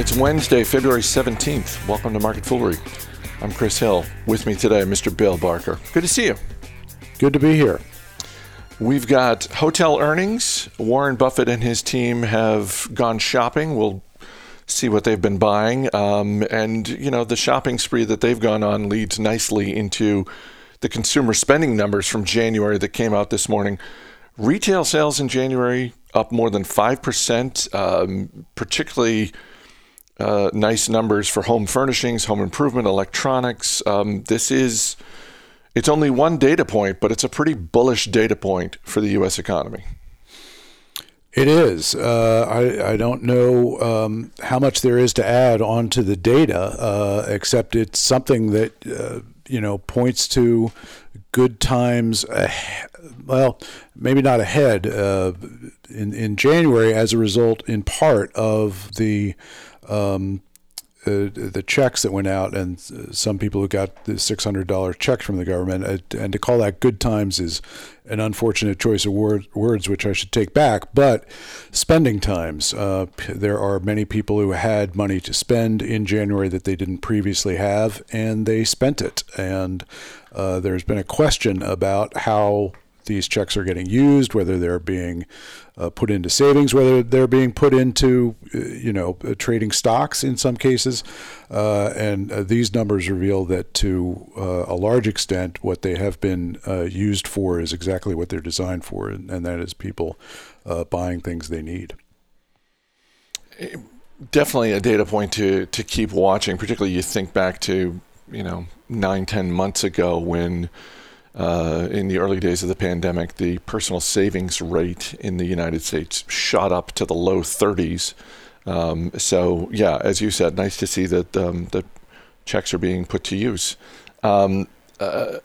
It's Wednesday, February 17th. Welcome to Market Foolery. I'm Chris Hill. With me today, Mr. Bill Barker. Good to see you. Good to be here. We've got hotel earnings. Warren Buffett and his team have gone shopping. We'll see what they've been buying. Um, and, you know, the shopping spree that they've gone on leads nicely into the consumer spending numbers from January that came out this morning. Retail sales in January up more than 5%, um, particularly uh, nice numbers for home furnishings, home improvement, electronics. Um, this is, it's only one data point, but it's a pretty bullish data point for the U.S. economy. It is. Uh, I, I don't know um, how much there is to add onto the data, uh, except it's something that, uh, you know, points to good times. well, maybe not ahead uh, in, in January as a result, in part, of the um, uh, the checks that went out, and some people who got the six hundred dollar checks from the government, uh, and to call that good times is an unfortunate choice of word, words, which I should take back. But spending times, uh, there are many people who had money to spend in January that they didn't previously have, and they spent it. And uh, there's been a question about how these checks are getting used, whether they're being uh, put into savings, whether they're being put into, uh, you know, uh, trading stocks in some cases. Uh, and uh, these numbers reveal that to uh, a large extent, what they have been used for is exactly what they're designed for, and, and that is people buying things they need. Definitely a data point to, to keep watching, particularly you think back to, you know, nine, ten months ago when uh, in the early days of the pandemic, the personal savings rate in the United States shot up to the low 30s. Um, so, yeah, as you said, nice to see that um, the checks are being put to use. Um, uh,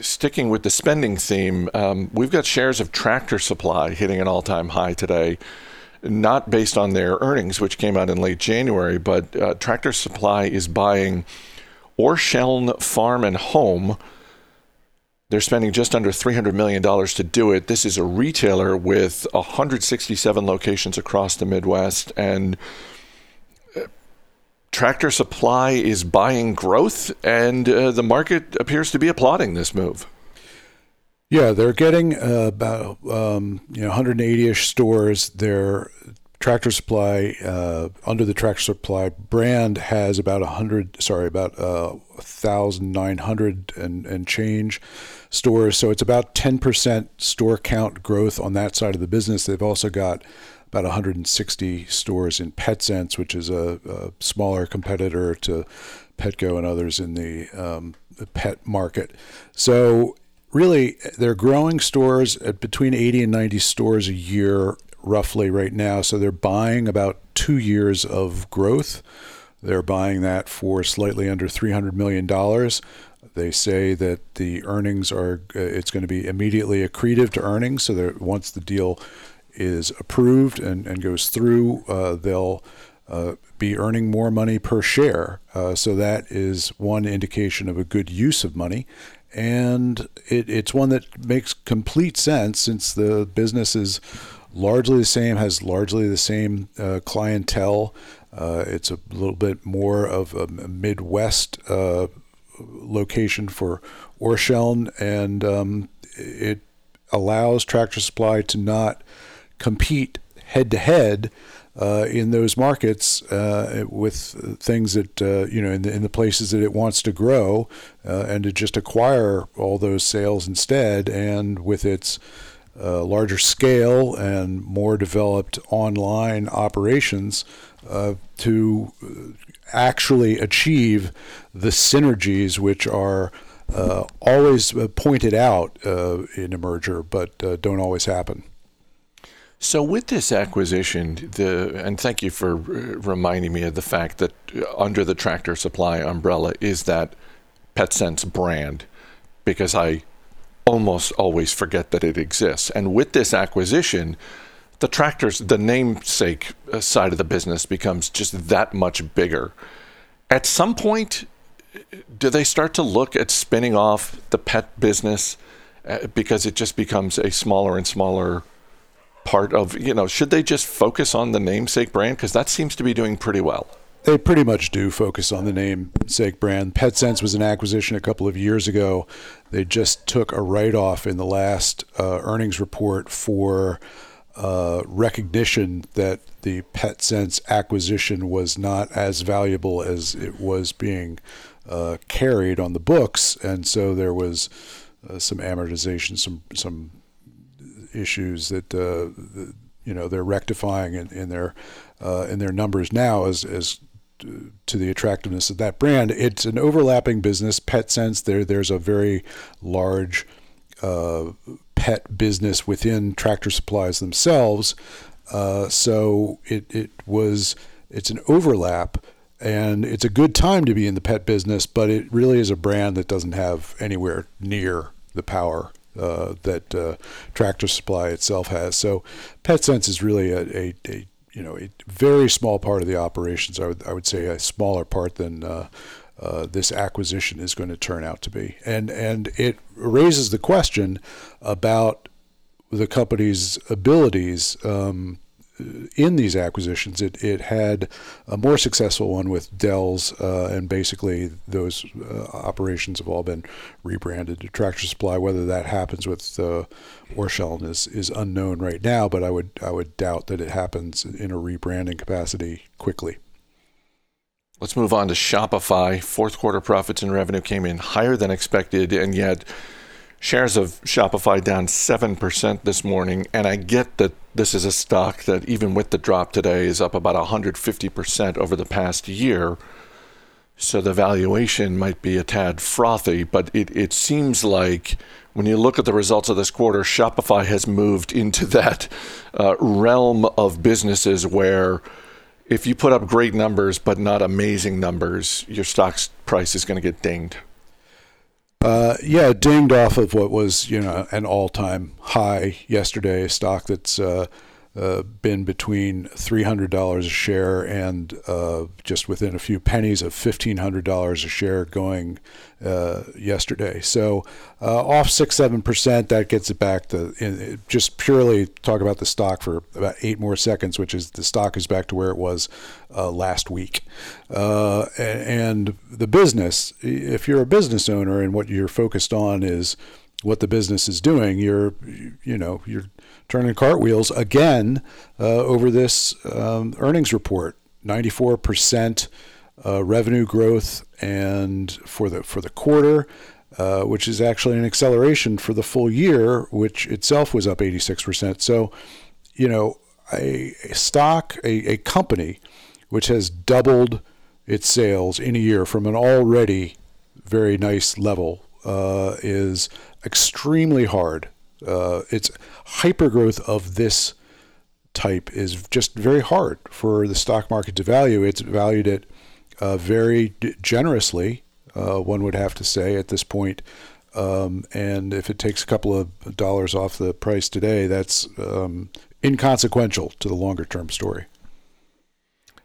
sticking with the spending theme, um, we've got shares of Tractor Supply hitting an all time high today. Not based on their earnings, which came out in late January, but uh, Tractor Supply is buying Orscheln Farm and Home, they're spending just under $300 million to do it. This is a retailer with 167 locations across the Midwest, and uh, Tractor Supply is buying growth, and uh, the market appears to be applauding this move. Yeah, they're getting uh, about um, you know 180ish stores. Their Tractor Supply uh, under the Tractor Supply brand has about a hundred, sorry, about uh, thousand nine hundred and and change stores. So it's about 10% store count growth on that side of the business. They've also got about 160 stores in PetSense, which is a, a smaller competitor to Petco and others in the, um, the pet market. So really, they're growing stores at between 80 and 90 stores a year, roughly right now. So they're buying about two years of growth. They're buying that for slightly under $300 million. They say that the earnings are uh, it's going to be immediately accretive to earnings. So that once the deal is approved and, and goes through, uh, they'll uh, be earning more money per share. Uh, so that is one indication of a good use of money. And it, it's one that makes complete sense since the business is largely the same, has largely the same uh, clientele. Uh, it's a little bit more of a Midwest uh, location for Orscheln, and um, it allows Tractor Supply to not compete head to head in those markets uh, with things that uh, you know in the, in the places that it wants to grow, uh, and to just acquire all those sales instead, and with its uh, larger scale and more developed online operations uh, to actually achieve the synergies which are uh, always uh, pointed out uh, in a merger, but uh, don't always happen. So, with this acquisition, the and thank you for reminding me of the fact that under the Tractor Supply umbrella is that PetSense brand, because I almost always forget that it exists. And with this acquisition, the tractors, the namesake uh, side of the business becomes just that much bigger. At some point, do they start to look at spinning off the pet business uh, because it just becomes a smaller and smaller part of, you know, should they just focus on the namesake brand? Because that seems to be doing pretty well. they pretty much do focus on the namesake brand. PetSense was an acquisition a couple of years ago. They just took a write off in the last uh, earnings report for uh, recognition that the PetSense acquisition was not as valuable as it was being uh, carried on the books, and so there was uh, some amortization, some some issues that uh, you know they're rectifying in, in their uh, in their numbers now as as to the attractiveness of that brand. It's an overlapping business. PetSense, there there's a very large pet business within Tractor Supplies themselves. Uh, so it it was it's an overlap, and it's a good time to be in the pet business. But it really is a brand that doesn't have anywhere near the power uh, that uh, Tractor Supply itself has. So PetSense is really a, a, a, you know a very small part of the operations. I would I would say a smaller part than uh, uh, this acquisition is going to turn out to be. And and it raises the question about the company's abilities um, in these acquisitions. It, it had a more successful one with Dells, uh, and basically those uh, operations have all been rebranded to Tractor Supply. Whether that happens with uh, is, is unknown right now, but I would I would doubt that it happens in a rebranding capacity quickly. Let's move on to Shopify. Fourth quarter profits and revenue came in higher than expected, and yet shares of Shopify down 7% this morning. And I get that this is a stock that, even with the drop today, is up about 150% over the past year. So the valuation might be a tad frothy, but it, it seems like when you look at the results of this quarter, Shopify has moved into that uh, realm of businesses where if you put up great numbers but not amazing numbers, your stock's price is going to get dinged. Uh, yeah, dinged off of what was you know an all-time high yesterday. A stock that's uh, uh, been between $300 a share and uh, just within a few pennies of $1,500 a share going uh, yesterday. So uh, off 6 7%, that gets it back to in, just purely talk about the stock for about eight more seconds, which is the stock is back to where it was uh, last week. And the business, if you're a business owner and what you're focused on is what the business is doing, you're, you know, you're turning cartwheels again uh, over this um, earnings report. 94% uh, revenue growth, and for the for the quarter, uh, which is actually an acceleration for the full year, which itself was up 86%. So, you know, a, a stock, a, a company, which has doubled its sales in a year from an already very nice level, uh, is extremely hard uh, it's hypergrowth of this type is just very hard for the stock market to value. It's valued at uh, very generously, uh, one would have to say at this point. Um, and if it takes a couple of dollars off the price today, that's um, inconsequential to the longer term story.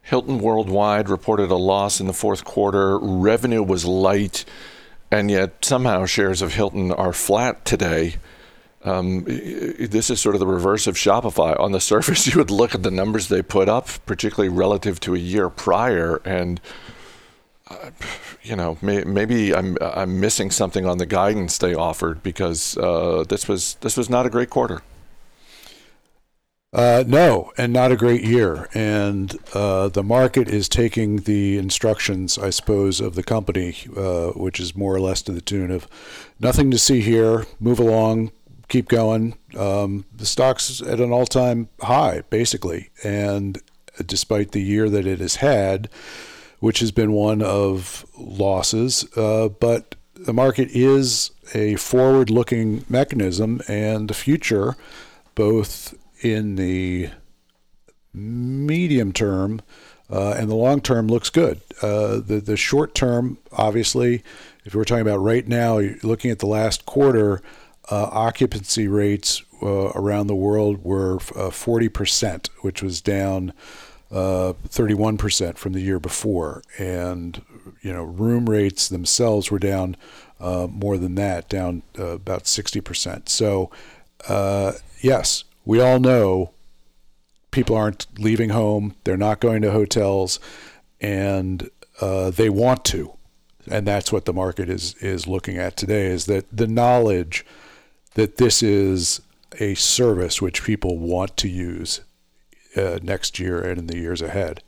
Hilton Worldwide reported a loss in the fourth quarter. Revenue was light, and yet somehow shares of Hilton are flat today. Um, this is sort of the reverse of Shopify. On the surface, you would look at the numbers they put up, particularly relative to a year prior, and uh, you know may, maybe I'm I'm missing something on the guidance they offered because uh, this was this was not a great quarter. Uh, no, and not a great year. And uh, the market is taking the instructions, I suppose, of the company, uh, which is more or less to the tune of nothing to see here, move along, keep going. Um, the stock's at an all-time high, basically, and despite the year that it has had, which has been one of losses, uh, but the market is a forward-looking mechanism, and the future, both in the medium term uh, and the long term, looks good. Uh, the the short term, obviously, if we're talking about right now, looking at the last quarter uh, occupancy rates uh, around the world were uh, 40%, which was down 31% uh, from the year before. And, you know, room rates themselves were down uh, more than that, down about 60%. So, yes, we all know people aren't leaving home, they're not going to hotels. and they want to, and that's what the market is is looking at today. Is that the knowledge that this is a service which people want to use uh, next year and in the years ahead.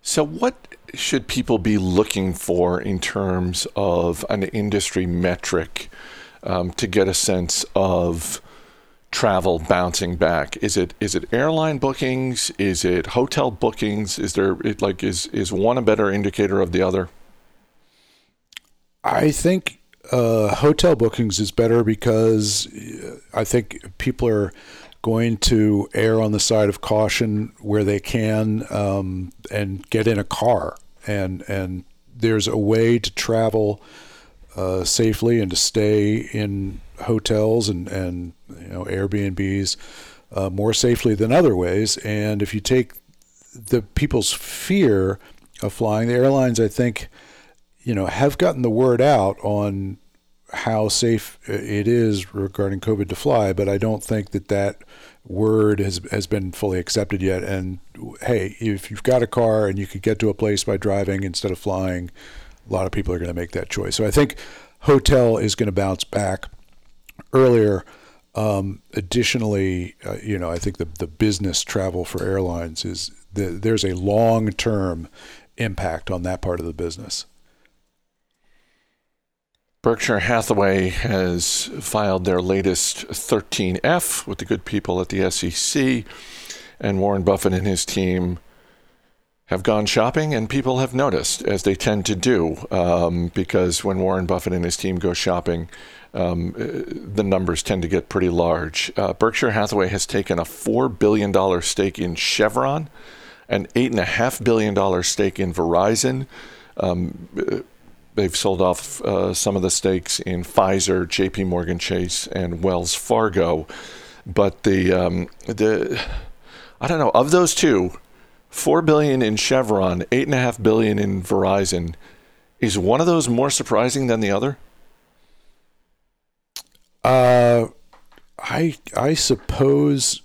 So, what should people be looking for in terms of an industry metric um, to get a sense of travel bouncing back? Is it is it airline bookings? Is it hotel bookings? Is there it, like is is one a better indicator of the other? I think uh, hotel bookings is better because uh, I think people are going to err on the side of caution where they can um, and get in a car. And and there's a way to travel uh, safely and to stay in hotels and and you know Airbnbs uh, more safely than other ways. And if you take the people's fear of flying the airlines I think you know have gotten the word out on how safe it is regarding COVID to fly, but I don't think that that word has has been fully accepted yet. And hey, if you've got a car and you could get to a place by driving instead of flying, a lot of people are going to make that choice. So I think hotel is going to bounce back earlier. Um, additionally, uh, you know, I think the the business travel for airlines is the, there's a long term impact on that part of the business. Berkshire Hathaway has filed their latest 13F with the good people at the SEC, and Warren Buffett and his team have gone shopping, and people have noticed, as they tend to do, um, because when Warren Buffett and his team go shopping, um, uh, the numbers tend to get pretty large. Uh, Berkshire Hathaway has taken a $4 billion stake in Chevron, an $8.5 billion stake in Verizon. Um, they've sold off uh, some of the stakes in Pfizer, J.P. Morgan Chase, and Wells Fargo. But the um, the I don't know of those two, four billion in Chevron, eight and a half billion in Verizon. Is one of those more surprising than the other? Uh, I I suppose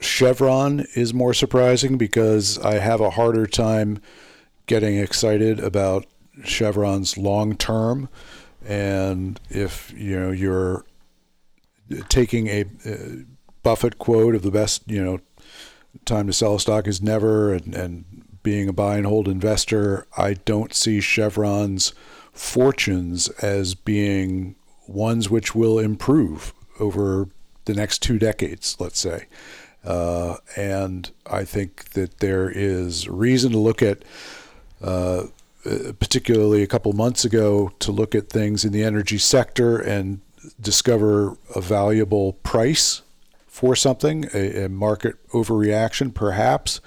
Chevron is more surprising because I have a harder time getting excited about Chevron's long term, and if you know you're taking a, a Buffett quote of the best you know time to sell a stock is never, and, and being a buy and hold investor, I don't see Chevron's fortunes as being ones which will improve over the next two decades, let's say. Uh, and I think that there is reason to look at uh, uh, particularly a couple months ago, to look at things in the energy sector and discover a valuable price for something, a, a market overreaction, perhaps.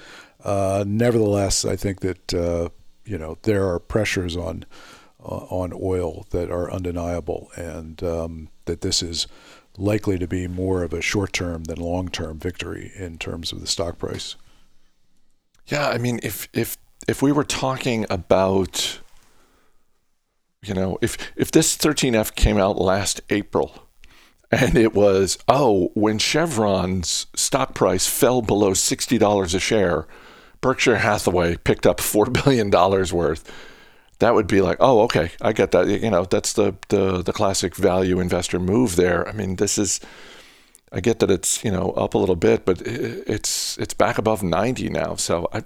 Uh, nevertheless, I think that uh, you know there are pressures on uh, on oil that are undeniable, and um, that this is likely to be more of a short-term than long-term victory in terms of the stock price. Yeah, I mean, if if if we were talking about you know if if this 13f came out last april and it was oh when chevron's stock price fell below $60 a share berkshire hathaway picked up $4 billion worth that would be like oh okay i get that. You know that's the the, the classic value investor move there. I mean this is i get that it's you know up a little bit but it's it's back above 90 now. So i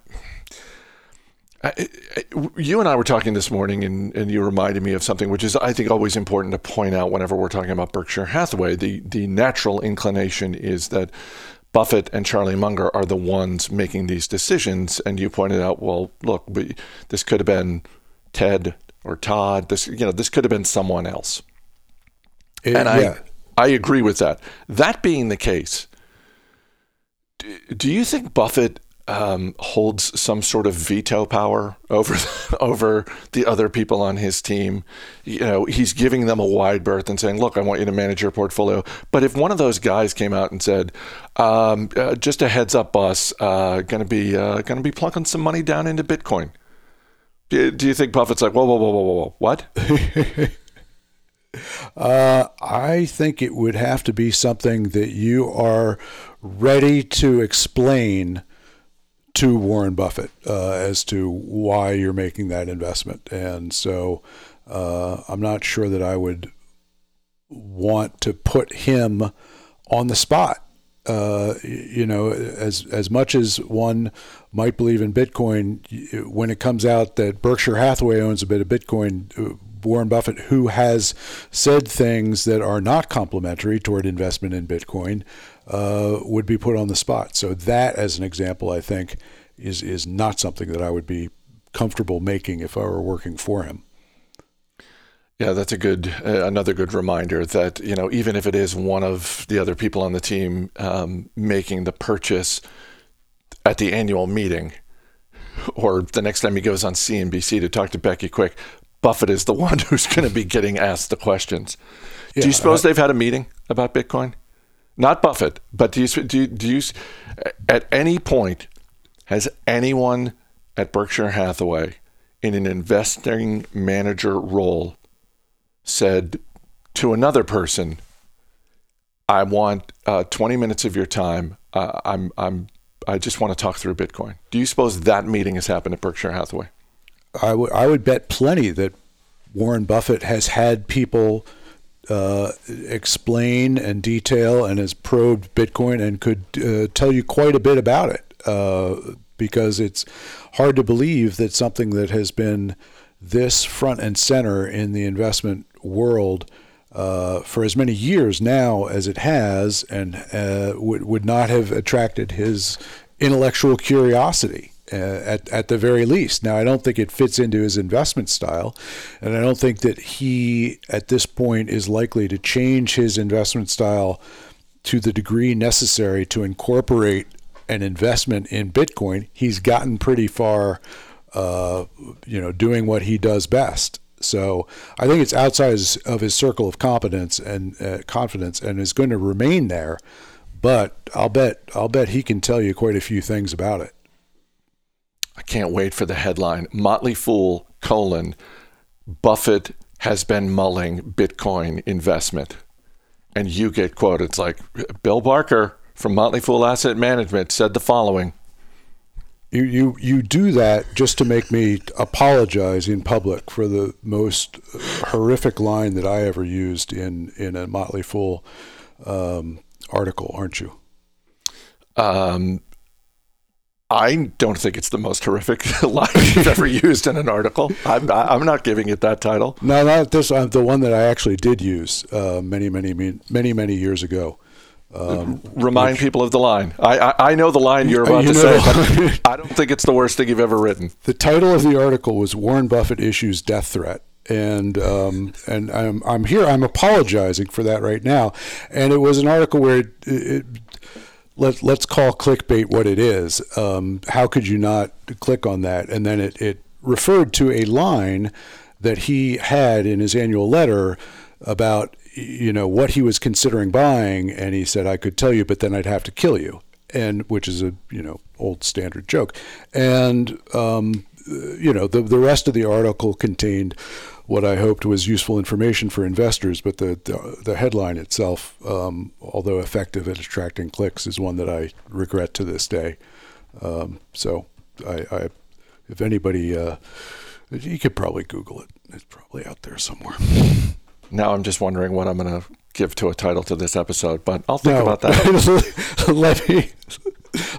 you and I were talking this morning, and, and you reminded me of something which is, I think, always important to point out whenever we're talking about Berkshire Hathaway. The the natural inclination is that Buffett and Charlie Munger are the ones making these decisions, and you pointed out, well, look, we, this could have been Ted or Todd. This you know, this could have been someone else. It, and I I agree with that. That being the case, do, do you think Buffett um, holds some sort of veto power over over the other people on his team. You know, he's giving them a wide berth and saying, "Look, I want you to manage your portfolio." But if one of those guys came out and said, um, uh, "Just a heads up, boss, uh, going to be uh, going to be plunking some money down into Bitcoin," do, do you think Buffett's like, "Whoa, whoa, whoa, whoa, whoa, what?" Uh, I think it would have to be something that you are ready to explain to Warren Buffett uh, as to why you're making that investment. And so uh, I'm not sure that I would want to put him on the spot. Uh, you know, as as much as one might believe in Bitcoin, when it comes out that Berkshire Hathaway owns a bit of Bitcoin, uh, Warren Buffett, who has said things that are not complimentary toward investment in Bitcoin, uh, would be put on the spot. So that, as an example, I think is is not something that I would be comfortable making if I were working for him. Yeah, that's a good uh, another good reminder that you know even if it is one of the other people on the team um, making the purchase at the annual meeting, or the next time he goes on CNBC to talk to Becky Quick, Buffett is the one who's going to be getting asked the questions. Yeah, do you suppose they've had a meeting about Bitcoin? Not Buffett, but do you do you, do you at any point has anyone at Berkshire Hathaway in an investing manager role said to another person, I want uh, 20 minutes of your time. Uh, I'm, I'm, I just want to talk through Bitcoin. Do you suppose that meeting has happened at Berkshire Hathaway? I would, I would bet plenty that Warren Buffett has had people uh, explain and detail and has probed Bitcoin and could uh, tell you quite a bit about it. Uh, because it's hard to believe that something that has been this front and center in the investment world uh, for as many years now as it has, and uh, would would not have attracted his intellectual curiosity. Uh, at at the very least. Now, I don't think it fits into his investment style, and I don't think that he at this point is likely to change his investment style to the degree necessary to incorporate an investment in Bitcoin. He's gotten pretty far, uh, you know, doing what he does best. So I think it's outside of his circle of competence and uh, confidence, and is going to remain there. But I'll bet I'll bet he can tell you quite a few things about it. I can't wait for the headline: Motley Fool colon Buffett has been mulling Bitcoin investment, and you get quoted. It's like Bill Barker from Motley Fool Asset Management said the following you, you you do that just to make me apologize in public for the most horrific line that I ever used in in a Motley Fool um, article, aren't you? Um, I don't think it's the most horrific line you've ever used in an article. I'm, I'm not giving it that title. No, not this. Uh, the one that I actually did use uh, many, many, many, many years ago. Um, Remind which, people of the line. I, I, I know the line you're about you to know, say, but I don't think it's the worst thing you've ever written. The title of the article was Warren Buffett issues death threat, and um, and I'm I'm here. I'm apologizing for that right now. And it was an article where it, it, let let's call clickbait what it is. Um, how could you not click on that? And then it it referred to a line that he had in his annual letter about you know what he was considering buying, and he said I could tell you, but then I'd have to kill you, and which is a you know old standard joke, and um, you know the the rest of the article contained what I hoped was useful information for investors, but the the, the headline itself, um, although effective at attracting clicks, is one that I regret to this day. Um, so I, I, if anybody, uh, you could probably Google it. It's probably out there somewhere. Now I'm just wondering what I'm going to give to a title to this episode, but I'll think no. about that. let me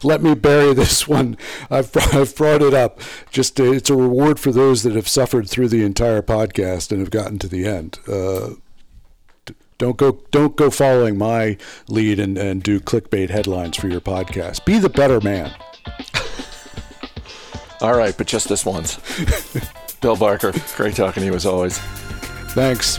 let me bury this one. I've I've brought it up. Just to, it's a reward for those that have suffered through the entire podcast and have gotten to the end. Uh, don't go don't go following my lead and, and do clickbait headlines for your podcast. Be the better man. All right, but just this once. Bill Barker, great talking to you as always. Thanks.